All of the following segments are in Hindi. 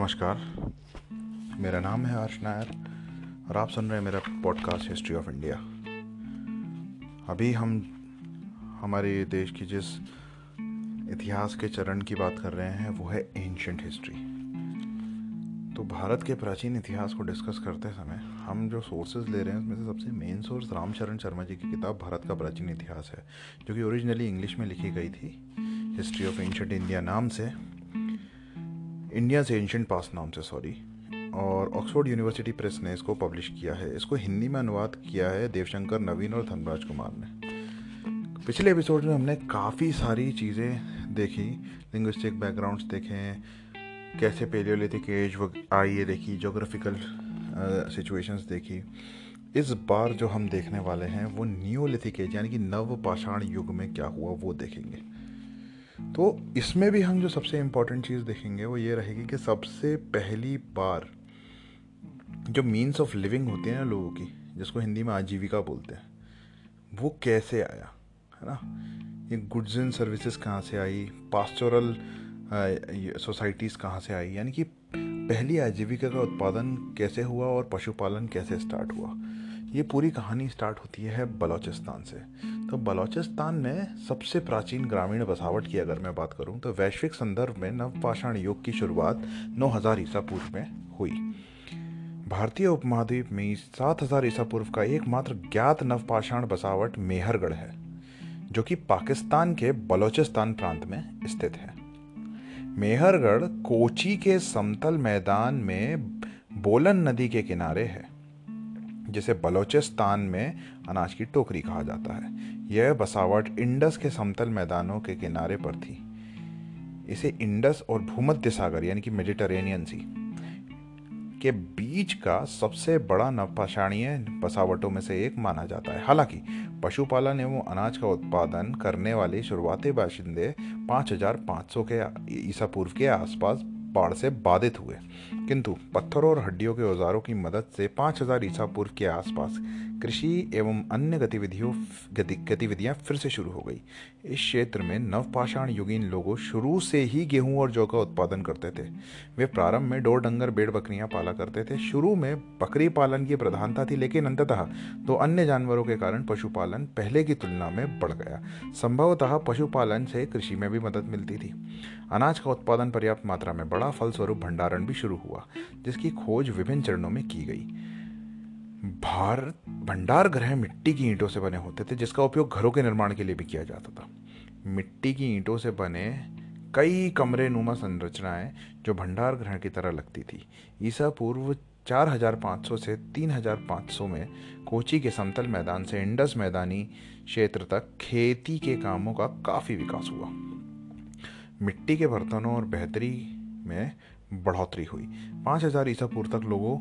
नमस्कार। मेरा नाम है हर्ष नायर और आप सुन रहे हैं मेरा पॉडकास्ट हिस्ट्री ऑफ़ इंडिया अभी हम, हमारे देश की जिस इतिहास के चरण की बात कर रहे हैं, वो है एंशंट हिस्ट्री तो भारत के प्राचीन इतिहास को डिस्कस करते समय हम जो सोर्सेज ले रहे हैं, उसमें से सबसे मेन सोर्स रामचरण शर्मा जी की किताब भारत का प्राचीन इतिहास है, जो कि ओरिजिनली इंग्लिश में लिखी गई थी। हिस्ट्री ऑफ़ एंशंट इंडिया नाम से इंडिया से एंशंट पास नाम से सॉरी और ऑक्सफोर्ड यूनिवर्सिटी प्रेस ने इसको पब्लिश किया है। इसको हिंदी में अनुवाद किया है देवशंकर नवीन और धनराज कुमार ने। पिछले एपिसोड में हमने काफ़ी सारी चीज़ें देखी लिंग्विस्टिक बैकग्राउंड्स देखे, कैसे पेलियोलिथिक एज आई ये देखी जोग्राफिकल सिचुएशंस देखी। इस बार जो हम देखने वाले हैं, वो न्यूलिथिक एज यानी कि नव पाषाण युग में क्या हुआ, वो देखेंगे। तो इसमें भी हम जो सबसे इम्पोर्टेंट चीज़ देखेंगे वो ये रहेगी कि सबसे पहली बार जो मीन्स ऑफ़ लिविंग होती है ना लोगों की, जिसको हिंदी में आजीविका बोलते हैं, वो कैसे आया, है ना? ये गुड्स एंड सर्विसेज़ कहाँ से आई? पास्टोरल सोसाइटीज़ कहाँ से आई? यानी कि पहली आजीविका का उत्पादन कैसे हुआ और पशुपालन कैसे स्टार्ट हुआ? ये पूरी कहानी स्टार्ट होती है बलूचिस्तान से। तो बलूचिस्तान में सबसे प्राचीन ग्रामीण बसावट की अगर मैं बात करूँ तो वैश्विक संदर्भ में नवपाषाण युग की शुरुआत 9000 ईसा पूर्व में हुई। भारतीय उपमहाद्वीप में 7000 ईसा पूर्व का एकमात्र ज्ञात नवपाषाण बसावट मेहरगढ़ है, जो कि पाकिस्तान के बलूचिस्तान प्रांत में स्थित है। मेहरगढ़ कोची के समतल मैदान में बोलन नदी के किनारे है। जिसे बलोचिस्तान में अनाज की टोकरी कहा जाता है। यह बसावट इंडस के समतल मैदानों के किनारे पर थी। इसे इंडस और भूमध्य सागर, यानी कि मेडिटरेनियन सी, के बीच का सबसे बड़ा नवपाषाणीय बसावटों में से एक माना जाता है। हालाँकि, पशुपालन एवं अनाज का उत्पादन करने वाले शुरुआती बाशिंदे 5500 के ईसा पूर्व के आसपास बाढ़ से बाधित हुए। किंतु पत्थरों और हड्डियों के औजारों की मदद से 5000 ईसा पूर्व के आसपास कृषि एवं अन्य गतिविधियों गतिविधियाँ फिर से शुरू हो गई। इस क्षेत्र में नवपाषाण युगीन लोगों शुरू से ही गेहूँ और जौ का उत्पादन करते थे। वे प्रारंभ में डोर डंगर, बेड़ बकरियाँ पाला करते थे। शुरू में बकरी पालन की प्रधानता थी, लेकिन अंततः तो अन्य जानवरों के कारण पशुपालन पहले की तुलना में बढ़ गया। संभवतः पशुपालन से कृषि में भी मदद मिलती थी। अनाज का उत्पादन पर्याप्त मात्रा में बढ़ा फलस्वरूप भंडारण भी शुरू हुआ, जिसकी खोज विभिन्न चरणों में की गई। भारत भंडार गृह मिट्टी की ईंटों से बने होते थे, जिसका उपयोग घरों के निर्माण के लिए भी किया जाता था। मिट्टी की ईंटों से बने कई कमरे नुमा संरचनाएँ जो भंडार गृह की तरह लगती थी। ईसा पूर्व 4500 से 3500 में कोची के समतल मैदान से इंडस मैदानी क्षेत्र तक खेती के कामों का काफ़ी विकास हुआ। मिट्टी के बर्तनों और बेहतरी में बढ़ोतरी हुई। पाँच हज़ार ईसा पूर्व तक लोगों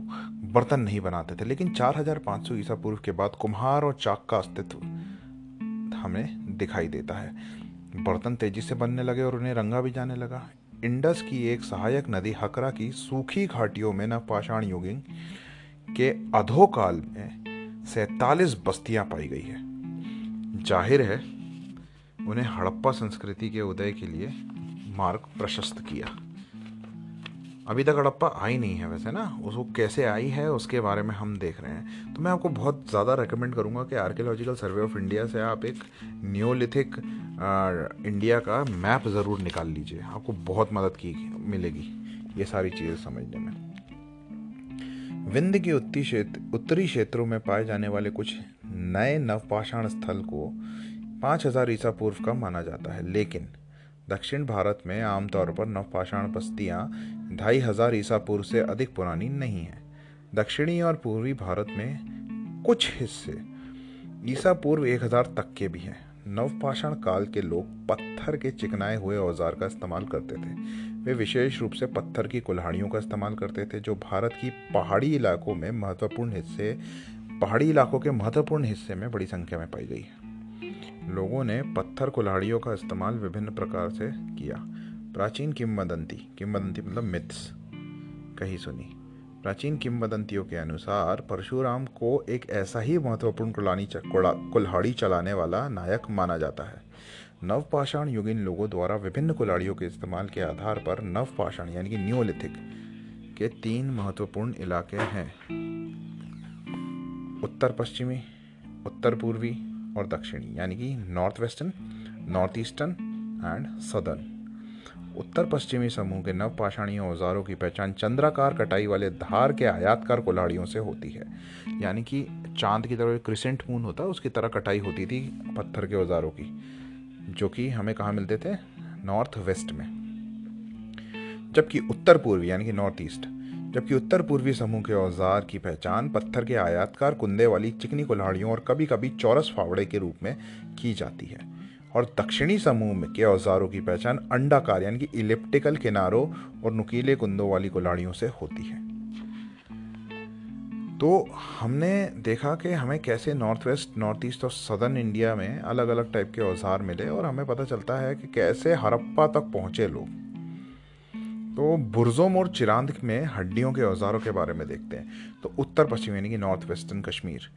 बर्तन नहीं बनाते थे, लेकिन चार हज़ार पाँच सौ ईसा पूर्व के बाद कुम्हार और चाक का अस्तित्व हमें दिखाई देता है। बर्तन तेज़ी से बनने लगे और उन्हें रंगा भी जाने लगा। इंडस की एक सहायक नदी हकरा की सूखी घाटियों में नवपाषाण युगिंग के अधोकाल में सैतालीस बस्तियाँ पाई गई है। ज़ाहिर है, उन्हें हड़प्पा संस्कृति के उदय के लिए मार्ग प्रशस्त किया। अभी तक हड़प्पा आई नहीं है वैसे ना। उसको कैसे आई है, उसके बारे में हम देख रहे हैं। तो मैं आपको बहुत ज़्यादा रेकमेंड करूँगा कि आर्कियोलॉजिकल सर्वे ऑफ़ इंडिया से आप एक न्योलिथिक इंडिया का मैप ज़रूर निकाल लीजिए। आपको बहुत मदद की, मिलेगी ये सारी चीज़ें समझने में। विंध्य के उत्तरी क्षेत्र, उत्तरी क्षेत्रों में पाए जाने वाले कुछ नए नवपाषाण स्थल को पाँच हज़ार ईसा पूर्व का माना जाता है। लेकिन दक्षिण भारत में आमतौर पर नवपाषाण बस्तियाँ ढाई हज़ार ईसा पूर्व से अधिक पुरानी नहीं हैं। दक्षिणी और पूर्वी भारत में कुछ हिस्से ईसा पूर्व एक हज़ार तक के भी हैं। नवपाषाण काल के लोग पत्थर के चिकनाए हुए औज़ार का इस्तेमाल करते थे। वे विशेष रूप से पत्थर की कुल्हाड़ियों का इस्तेमाल करते थे, जो भारत की पहाड़ी इलाकों में महत्वपूर्ण हिस्से, पहाड़ी इलाकों के महत्वपूर्ण हिस्से में बड़ी संख्या में पाई गई है। लोगों ने पत्थर कुल्हाड़ियों का इस्तेमाल विभिन्न प्रकार से किया। प्राचीन किंवदंती किंवदंती मतलब मिथ्स। कही सुनी। प्राचीन किंवदंतियों के अनुसार परशुराम को एक ऐसा ही महत्वपूर्ण कुलानी कुल्हाड़ी चलाने वाला नायक माना जाता है। नवपाषाण युगीन लोगों द्वारा विभिन्न कुल्हाड़ियों के इस्तेमाल के आधार पर नवपाषाण यानी कि न्योलिथिक के तीन महत्वपूर्ण इलाके हैं। उत्तर पश्चिमी, उत्तर पूर्वी और दक्षिणी, यानी कि north western north eastern and southern. उत्तर पश्चिमी समूह के नव पाषाणीय औजारों की पहचान चंद्राकार कटाई वाले धार के आयातकार कुल्हाड़ियों से होती है। यानी कि चाँद की तरह क्रिसेंट मून होता है उसकी तरह कटाई होती थी पत्थर के औजारों की, जो कि हमें कहाँ मिलते थे? नॉर्थ वेस्ट में। जबकि उत्तर पूर्वी यानी कि नॉर्थ ईस्ट जबकि उत्तर पूर्वी समूह के औज़ार की पहचान पत्थर के आयातकार कुंदे वाली चिकनी कुल्हाड़ियों और कभी कभी चौरस फावड़े के रूप में की जाती है। और दक्षिणी समूह में के औजारों की पहचान अंडाकार यानी कि इलिप्टिकल किनारों और नुकीले कुंदों वाली कुल्हाड़ियों से होती है। तो हमने देखा कि हमें कैसे नॉर्थ वेस्ट नॉर्थ ईस्ट और सदर्न इंडिया में अलग अलग टाइप के औज़ार मिले और हमें पता चलता है कि कैसे हरप्पा तक पहुँचे लोग। तो बुरजोम और चिरांद में हड्डियों के औजारों के बारे में देखते हैं। तो उत्तर पश्चिम यानी कि नॉर्थ वेस्टर्न कश्मीर।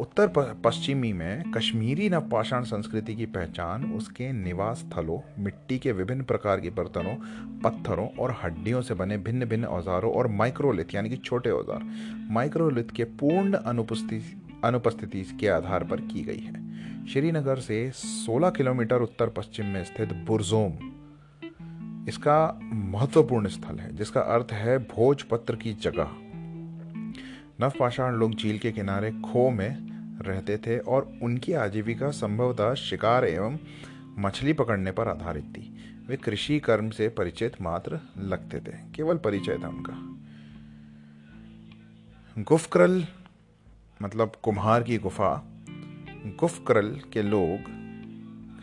उत्तर पश्चिमी में कश्मीरी नवपाषाण संस्कृति की पहचान उसके निवास स्थलों, मिट्टी के विभिन्न प्रकार के बर्तनों, पत्थरों और हड्डियों से बने भिन्न भिन्न औजारों और माइक्रोलिथ यानी कि छोटे औज़ार, माइक्रोलिथ के पूर्ण अनुपस्थिति अनुपस्थिति के आधार पर की गई है। श्रीनगर से 16 किलोमीटर उत्तर पश्चिम में स्थित बुरजोम इसका महत्वपूर्ण स्थल है, जिसका अर्थ है भोजपत्र की जगह। नवपाषाण लोग झील के किनारे खो में रहते थे और उनकी आजीविका संभवतः शिकार एवं मछली पकड़ने पर आधारित थी। वे कृषि कर्म से परिचित मात्र लगते थे, केवल परिचय था उनका। गुफक्रल मतलब कुम्हार की गुफा, गुफक्रल के लोग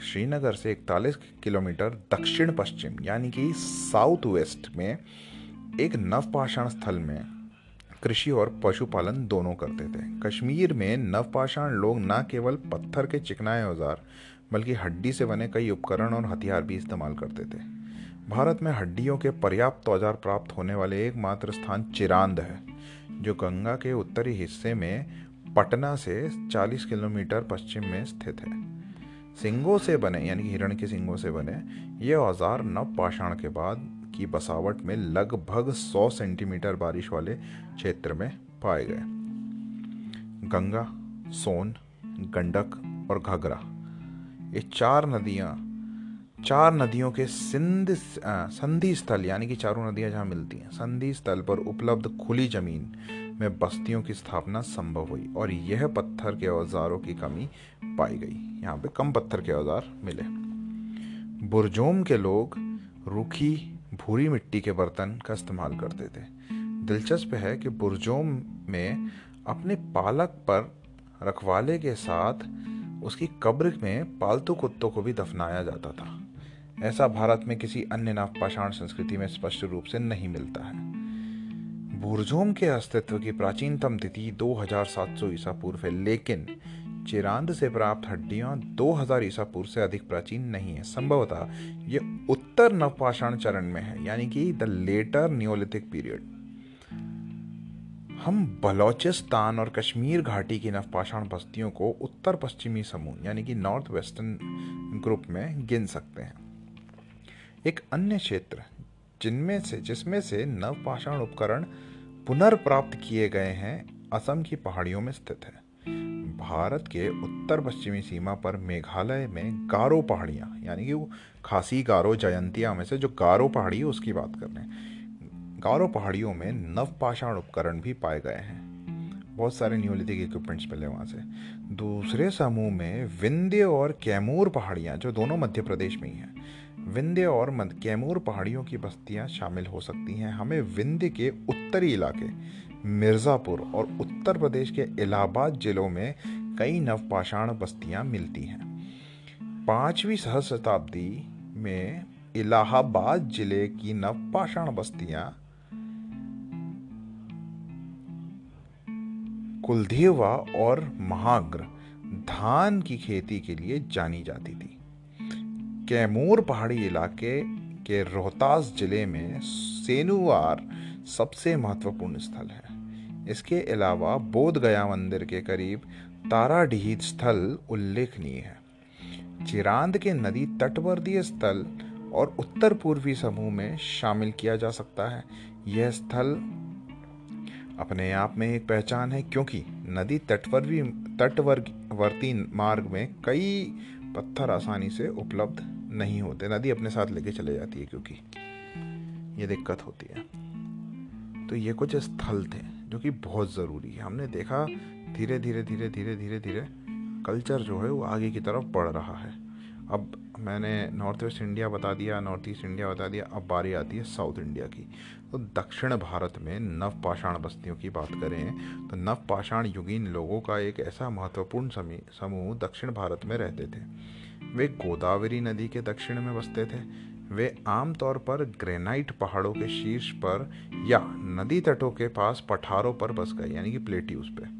श्रीनगर से 41 किलोमीटर दक्षिण पश्चिम यानी कि साउथ वेस्ट में एक नवपाषाण स्थल में कृषि और पशुपालन दोनों करते थे। कश्मीर में नवपाषाण लोग न केवल पत्थर के चिकनाए औज़ार, बल्कि हड्डी से बने कई उपकरण और हथियार भी इस्तेमाल करते थे। भारत में हड्डियों के पर्याप्त औज़ार प्राप्त होने वाले एकमात्र स्थान चिरांद है, जो गंगा के उत्तरी हिस्से में पटना से 40 किलोमीटर पश्चिम में स्थित है। सिंगों से बने, यानी कि हिरण के सिंगों से बने, ये औज़ार नवपाषाण के बाद की बसावट में लगभग 100 सेंटीमीटर बारिश वाले क्षेत्र में पाए गए। गंगा, सोन, गंडक और घाघरा, ये चार नदियाँ चार नदियों के सिंध संधि स्थल, यानी कि चारों नदियाँ जहाँ मिलती हैं, संधि स्थल पर उपलब्ध खुली ज़मीन में बस्तियों की स्थापना संभव हुई और यह पत्थर के औजारों की कमी पाई गई। यहाँ पे कम पत्थर के औज़ार मिले। बुरजोम के लोग रूखी, भूरी मिट्टी के बर्तन का इस्तेमाल करते थे। दिलचस्प है कि बुरजोम में अपने पालक पर रखवाले के साथ उसकी कब्र में पालतू कुत्तों को भी दफनाया जाता था। ऐसा भारत में किसी अन्य नवपाषाण संस्कृति में स्पष्ट रूप से नहीं मिलता है। बुरजोम के अस्तित्व की प्राचीनतम तिथि 2700 ईसा पूर्व है, लेकिन चिरांद से प्राप्त हड्डियाँ 2000 ईसा पूर्व से अधिक प्राचीन नहीं है। संभवतः ये उत्तर नवपाषाण चरण में है, यानी कि द लेटर न्योलिथिक पीरियड हम बलोचिस्तान और कश्मीर घाटी की नवपाषाण बस्तियों को उत्तर पश्चिमी समूह, यानी कि नॉर्थ वेस्टर्न ग्रुप में गिन सकते हैं। एक अन्य क्षेत्र, जिनमें से, जिसमें से नवपाषाण उपकरण पुनर्प्राप्त किए गए हैं, असम की पहाड़ियों में स्थित है। भारत के उत्तर पश्चिमी सीमा पर मेघालय में गारो पहाड़ियाँ, यानी कि वो खासी गारो जयंतिया में से जो गारो पहाड़ी है, उसकी बात कर रहे हैं। गारो पहाड़ियों में नवपाषाण उपकरण भी पाए गए हैं। बहुत सारे न्यूलिथिक इक्विपमेंट्स मिले वहाँ से। दूसरे समूह में विंध्य और कैमूर पहाड़ियाँ, जो दोनों मध्य प्रदेश में ही हैं। विंध्य और कैमूर पहाड़ियों की बस्तियाँ शामिल हो सकती हैं। हमें विंध्य के उत्तरी इलाके, मिर्ज़ापुर और उत्तर प्रदेश के इलाहाबाद जिलों में कई नवपाषाण बस्तियाँ मिलती हैं। पाँचवीं सहस्र शताब्दी में इलाहाबाद ज़िले की नवपाषाण बस्तियाँ कुलधीवा और महाग्र धान की खेती के लिए जानी जाती थी। कैमूर पहाड़ी इलाके के रोहतास ज़िले में सेनुवार सबसे महत्वपूर्ण स्थल है। इसके अलावा बोध गया मंदिर के करीब ताराडीह स्थल उल्लेखनीय है। चिरांद के नदी तटवर्तीय स्थल और उत्तर पूर्वी समूह में शामिल किया जा सकता है। यह स्थल अपने आप में एक पहचान है क्योंकि नदी तटवर्ती तटवर्ती मार्ग में कई पत्थर आसानी से उपलब्ध नहीं होते। नदी अपने साथ लेके चले जाती है क्योंकि ये दिक्कत होती है। तो ये कुछ स्थल थे जो कि बहुत ज़रूरी है। हमने देखा धीरे धीरे धीरे धीरे धीरे धीरे कल्चर जो है वो आगे की तरफ़ बढ़ रहा है। अब मैंने नॉर्थ वेस्ट इंडिया बता दिया, नॉर्थ ईस्ट इंडिया बता दिया, अब बारी आती है साउथ इंडिया की। तो दक्षिण भारत में नवपाषाण बस्तियों की बात करें तो नवपाषाण युगीन लोगों का एक ऐसा महत्वपूर्ण समूह दक्षिण भारत में रहते थे। वे गोदावरी नदी के दक्षिण में बसते थे। वे आमतौर पर ग्रेनाइट पहाड़ों के शीर्ष पर या नदी तटों के पास पठारों पर बस गए, यानी कि प्लेट्यूज पे।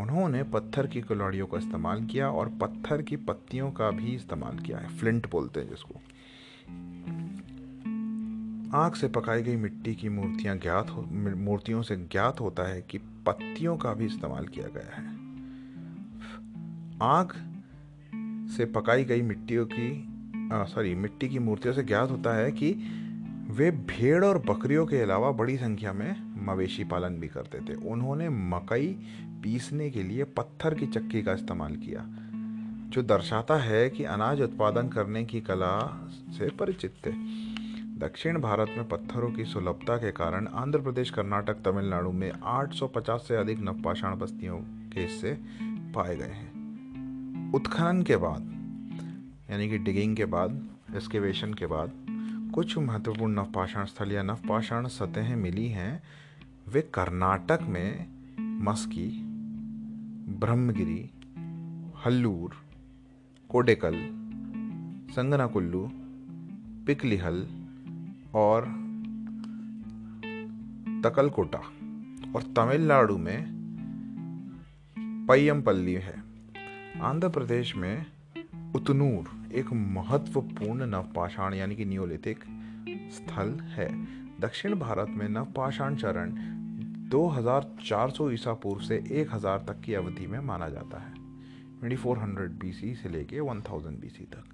उन्होंने पत्थर की कुल्हाड़ियों का इस्तेमाल किया और पत्थर की पत्तियों का भी इस्तेमाल किया है, फ्लिंट बोलते हैं जिसको। आग से पकाई गई मिट्टी की मूर्तियाँ ज्ञात मूर्तियों से ज्ञात होता है कि पत्तियों का भी इस्तेमाल किया गया है। आग से पकाई गई मिट्टियों की सॉरी मिट्टी की मूर्तियों से ज्ञात होता है कि वे भेड़ और बकरियों के अलावा बड़ी संख्या में मवेशी पालन भी करते थे। उन्होंने मकई पीसने के लिए पत्थर की चक्की का इस्तेमाल किया, जो दर्शाता है कि अनाज उत्पादन करने की कला से परिचित थे। दक्षिण भारत में पत्थरों की सुलभता के कारण आंध्र प्रदेश, कर्नाटक, तमिलनाडु में 850 से अधिक नवपाषाण बस्तियों के हिस्से पाए गए हैं। उत्खनन के बाद, यानी कि डिगिंग के बाद एक्सकेवेशन के बाद, कुछ महत्वपूर्ण नवपाषाण स्थल या नवपाषाण सतहें मिली हैं, वे कर्नाटक में मस्की, ब्रह्मगिरी, हल्लूर, कोडेकल, संगनाकुल्लू, पिकलीहल और तकलकोटा और तमिलनाडु में पय्यमपल्ली है। आंध्र प्रदेश में उतनूर, एक महत्वपूर्ण नवपाषाण यानी कि न्योलिथिक स्थल है। दक्षिण भारत में नवपाषाण चरण 2400 ईसा पूर्व से 1000 तक की अवधि में माना जाता है। 2400 बीसी से लेके 1000 बीसी तक।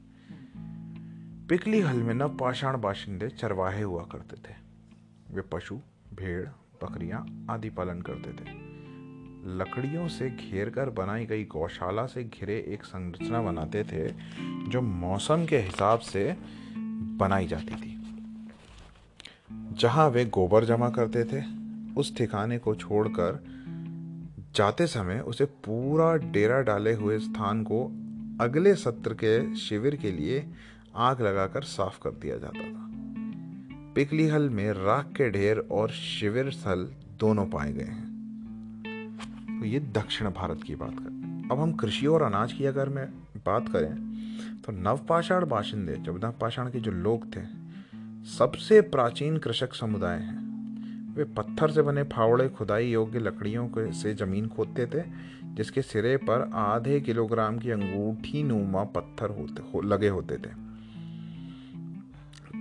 पिकली हल में नवपाषाण बाशिंदे चरवाहे हुआ करते थे। वे पशु, भेड़, बकरियाँ आदि पालन करते थे। लकड़ियों से घेर कर बनाई गई गौशाला से घिरे एक संरचना बनाते थे, जो मौसम के हिसाब से बनाई जाती थी। जहाँ वे गोबर जमा करते थे, उस ठिकाने को छोड़कर जाते समय उसे पूरा डेरा डाले हुए स्थान को अगले सत्र के शिविर के लिए आग लगाकर साफ़ कर दिया जाता था। पिकलीहल में राख के ढेर और शिविर स्थल दोनों पाए गए हैं। तो ये दक्षिण भारत की बात करें। अब हम कृषि और अनाज की अगर मैं बात करें तो नवपाषाण बाशिंदे जब नवपाषाण के जो लोग थे सबसे प्राचीन कृषक समुदाय हैं। वे पत्थर से बने फावड़े खुदाई योग्य लकड़ियों के से ज़मीन खोदते थे जिसके सिरे पर आधे किलोग्राम की अंगूठी नुमा पत्थर होते हो, लगे होते थे।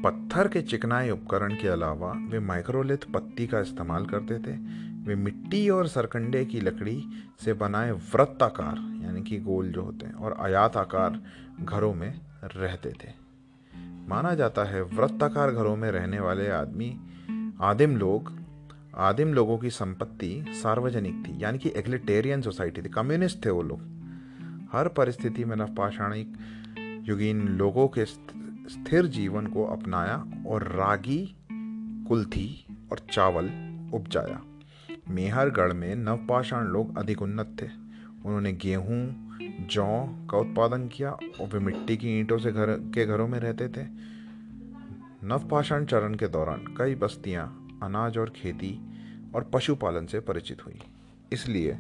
पत्थर के चिकनाई उपकरण के अलावा वे माइक्रोलिथ पत्ती का इस्तेमाल करते थे वे मिट्टी और सरकंडे की लकड़ी से बनाए वृत्ताकार यानी कि गोल जो होते हैं, और आयात आकार घरों में रहते थे। माना जाता है वृत्ताकार घरों में रहने वाले आदमी, आदिम लोग, आदिम लोगों की संपत्ति सार्वजनिक थी, यानी कि एग्लिटेरियन सोसाइटी थी, कम्युनिस्ट थे वो लोग। हर परिस्थिति में नवपाषाणिक युगीन लोगों के स्थिर जीवन को अपनाया और रागी, कुल्थी और चावल उपजाया। मेहरगढ़ में नवपाषाण लोग अधिक उन्नत थे। उन्होंने गेहूँ, जौ का उत्पादन किया और वे मिट्टी की ईंटों से घर, के घरों में रहते थे। नवपाषाण चरण के दौरान कई बस्तियाँ, अनाज और खेती और पशुपालन से परिचित हुई। इसलिए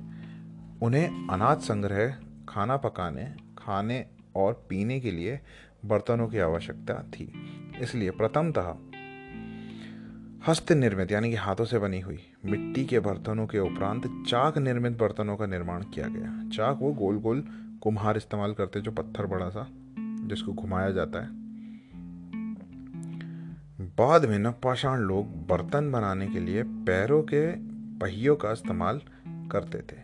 उन्हें अनाज संग्रह, खाना पकाने, खाने और पीने के लिए बर्तनों की आवश्यकता थी। इसलिए प्रथमतः हस्त निर्मित, यानी कि हाथों से बनी हुई मिट्टी के बर्तनों के उपरांत चाक निर्मित बर्तनों का निर्माण किया गया। चाक वो गोल गोल कुम्हार इस्तेमाल करते जो पत्थर बड़ा सा, जिसको घुमाया जाता है। बाद में नवपाषाण लोग बर्तन बनाने के लिए पैरों के पहियों का इस्तेमाल करते थे।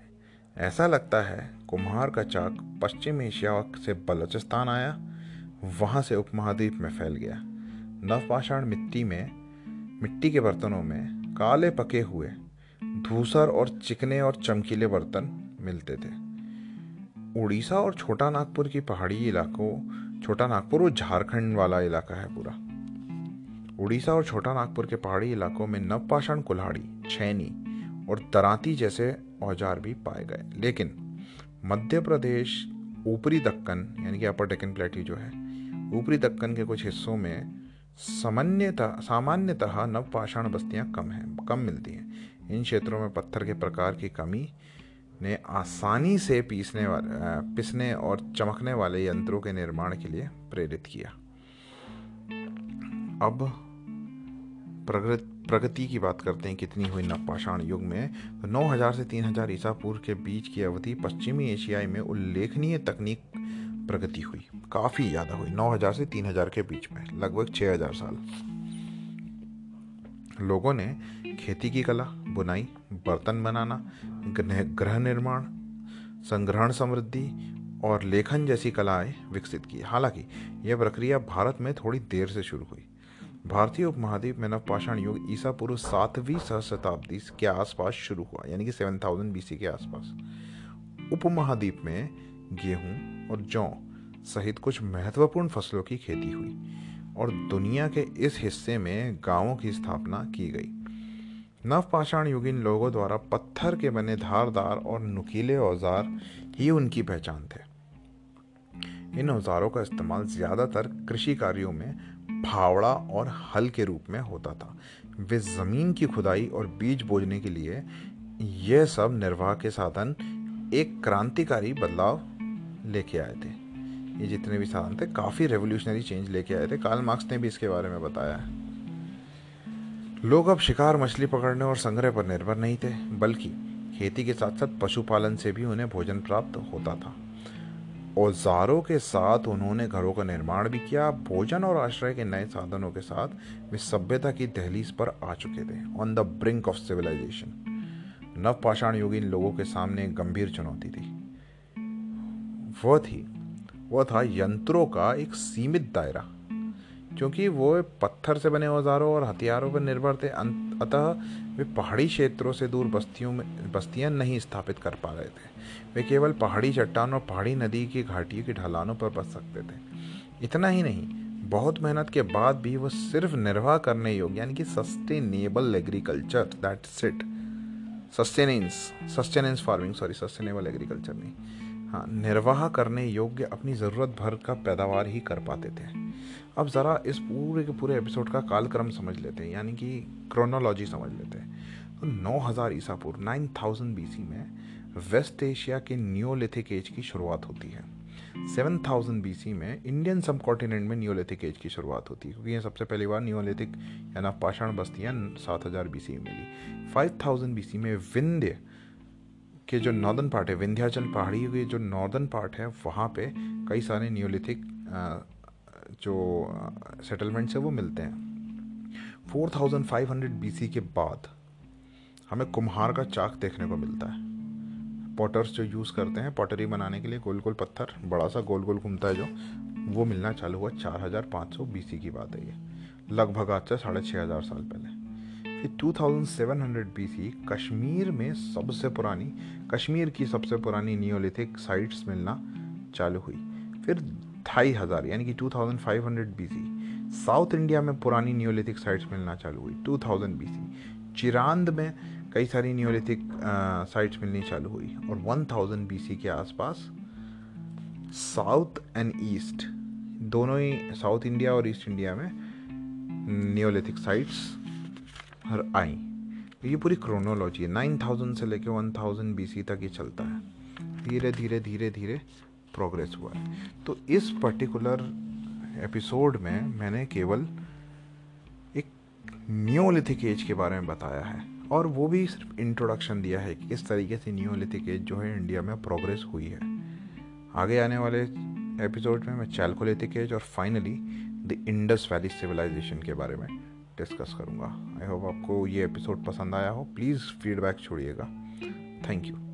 ऐसा लगता है कुम्हार का चाक पश्चिम एशिया से बलोचिस्तान आया, वहाँ से उपमहाद्वीप में फैल गया। नवपाषाण मिट्टी में मिट्टी के बर्तनों में काले पके हुए धूसर और चिकने और चमकीले बर्तन मिलते थे। उड़ीसा और छोटा नागपुर की पहाड़ी इलाकों, छोटा नागपुर वो झारखंड वाला इलाका है पूरा। उड़ीसा और छोटा नागपुर के पहाड़ी इलाकों में नवपाषाण कुल्हाड़ी, छैनी और दराती जैसे औज़ार भी पाए गए। लेकिन मध्य प्रदेश, ऊपरी दक्कन, यानी कि अपर डेक्कन प्लेटी जो है, ऊपरी दक्कन के कुछ हिस्सों में सामान्यतः सामान्यतः नवपाषाण बस्तियाँ कम हैं, कम मिलती हैं। इन क्षेत्रों में पत्थर के प्रकार की कमी ने आसानी से पीसने वाले पिसने और चमकने वाले यंत्रों के निर्माण के लिए प्रेरित किया। अब प्रगति की बात करते हैं, कितनी हुई नवपाषाण युग में। तो 9000 से 3000 ईसा पूर्व के बीच की अवधि पश्चिमी एशियाई में उल्लेखनीय तकनीक प्रगति हुई। काफ़ी ज़्यादा हुई। 9000 से 3000 के बीच में, लगभग 6000 साल। लोगों ने खेती की कला, बुनाई, बर्तन बनाना गृह निर्माण, संग्रहण समृद्धि और लेखन जैसी कलाएँ विकसित की। हालाँकि, यह प्रक्रिया भारत में थोड़ी देर से शुरू हुई। भारतीय उपमहाद्वीप में नवपाषाण युग ईसा पूर्व सातवीं सहशताब्दी के आसपास शुरू हुआ, यानी कि सेवन थाउज़ेंड बीसी के आसपास। उपमहाद्वीप में गेहूँ और जौ सहित कुछ महत्वपूर्ण फ़सलों की खेती हुई और दुनिया के इस हिस्से में गाँवों की स्थापना की गई। नवपाषाण युगीन लोगों द्वारा पत्थर के बने धारदार और नुकीले औज़ार ही उनकी पहचान थे। इन औजारों का इस्तेमाल ज़्यादातर कृषि कार्यों में फावड़ा और हल के रूप में होता था। वे ज़मीन की खुदाई और बीज बोझने के लिए यह सब निर्वाह के साधन एक क्रांतिकारी बदलाव लेके आए थे। ये जितने भी साधन थे, काफ़ी रेवोल्यूशनरी चेंज लेके आए थे। कार्ल मार्क्स ने भी इसके बारे में बताया है। लोग अब शिकार, मछली पकड़ने और संग्रह पर निर्भर नहीं थे, बल्कि खेती के साथ साथ पशुपालन से भी उन्हें भोजन प्राप्त होता था। औजारों के साथ उन्होंने घरों का निर्माण भी किया, भोजन और आश्रय के नए साधनों के साथ वे सभ्यता की दहलीज पर आ चुके थे on the brink of civilization नवपाषाण युगीन लोगों के सामने गंभीर चुनौती थी। वह थी। वह था यंत्रों का एक सीमित दायरा, क्योंकि वो पत्थर से बने औजारों और हथियारों पर निर्भर थे। अतः वे पहाड़ी क्षेत्रों से दूर बस्तियों में, बस्तियाँ नहीं स्थापित कर पा रहे थे। वे केवल पहाड़ी चट्टान और पहाड़ी नदी की घाटियों की ढलानों पर बस सकते थे। इतना ही नहीं, बहुत मेहनत के बाद भी वो सिर्फ़ निर्वाह करने योग्य, यानी कि sustainable agriculture that sit sustenance sustenance farming sorry sustainable agriculture नहीं। हाँ निर्वाह करने योग्य अपनी ज़रूरत भर का पैदावार ही कर पाते थे। अब ज़रा इस पूरे के पूरे एपिसोड का कालक्रम समझ लेते हैं, यानी कि क्रोनोलॉजी समझ लेते हैं। तो 9000 ईसा पूर्व 9000 बीसी में वेस्ट एशिया के न्योलिथिक एज की शुरुआत होती है। 7000 बीसी में इंडियन सब कॉन्टिनेंट में न्योलिथिक एज की शुरुआत होती है, क्योंकि ये सबसे पहली बार न्योलिथिक या नवपाषाण बस्तियाँ सात 7000 बीसी में मिली। 5000 बीसी में विंध्य के जो नॉर्दर्न पार्ट है, विंध्याचल पहाड़ी के जो नॉर्दर्न पार्ट है, वहाँ पे कई सारे न्योलिथिक जो सेटलमेंट्स है, वो मिलते हैं। 4500 बीसी के बाद हमें कुम्हार का चाक देखने को मिलता है। पॉटर्स जो यूज़ करते हैं पॉटरी बनाने के लिए गोल गोल पत्थर बड़ा सा गोल गोल घूमता है जो, वो मिलना चालू हुआ चार हज़ार पाँच सौ बीसी की बात है ये। लगभग आज से साढ़े छः हज़ार साल पहले। फिर 2700 बीसी कश्मीर में सबसे पुरानी, कश्मीर की सबसे पुरानी नियोलिथिक साइट्स मिलना चालू हुई। फिर ढाई हज़ार, यानी कि 2500 बीसी साउथ इंडिया में पुरानी नियोलिथिक साइट्स मिलना चालू हुई 2000 बीसी चिरांद में कई सारी न्योलिथिक साइट्स मिलनी चालू हुई और 1000 बीसी के आसपास साउथ एंड ईस्ट दोनों ही साउथ इंडिया और ईस्ट इंडिया में न्योलिथिक साइट्स आई। तो ये पूरी क्रोनोलॉजी है। 9000 से लेकर 1000 बीसी तक ये चलता है। धीरे धीरे धीरे धीरे प्रोग्रेस हुआ है। तो इस पर्टिकुलर एपिसोड में मैंने केवल एक न्योलिथिक एज के बारे में बताया है। और वो भी सिर्फ़ इंट्रोडक्शन दिया है कि किस तरीके से न्यूलिथिक एज जो है इंडिया में प्रोग्रेस हुई है। आगे आने वाले एपिसोड में मैं चैलकोलिथिक एज और finally the Indus valley civilization के बारे में डिस्कस करूँगा. आई होप आपको ये एपिसोड पसंद आया हो. Please feedback छोड़िएगा. Thank you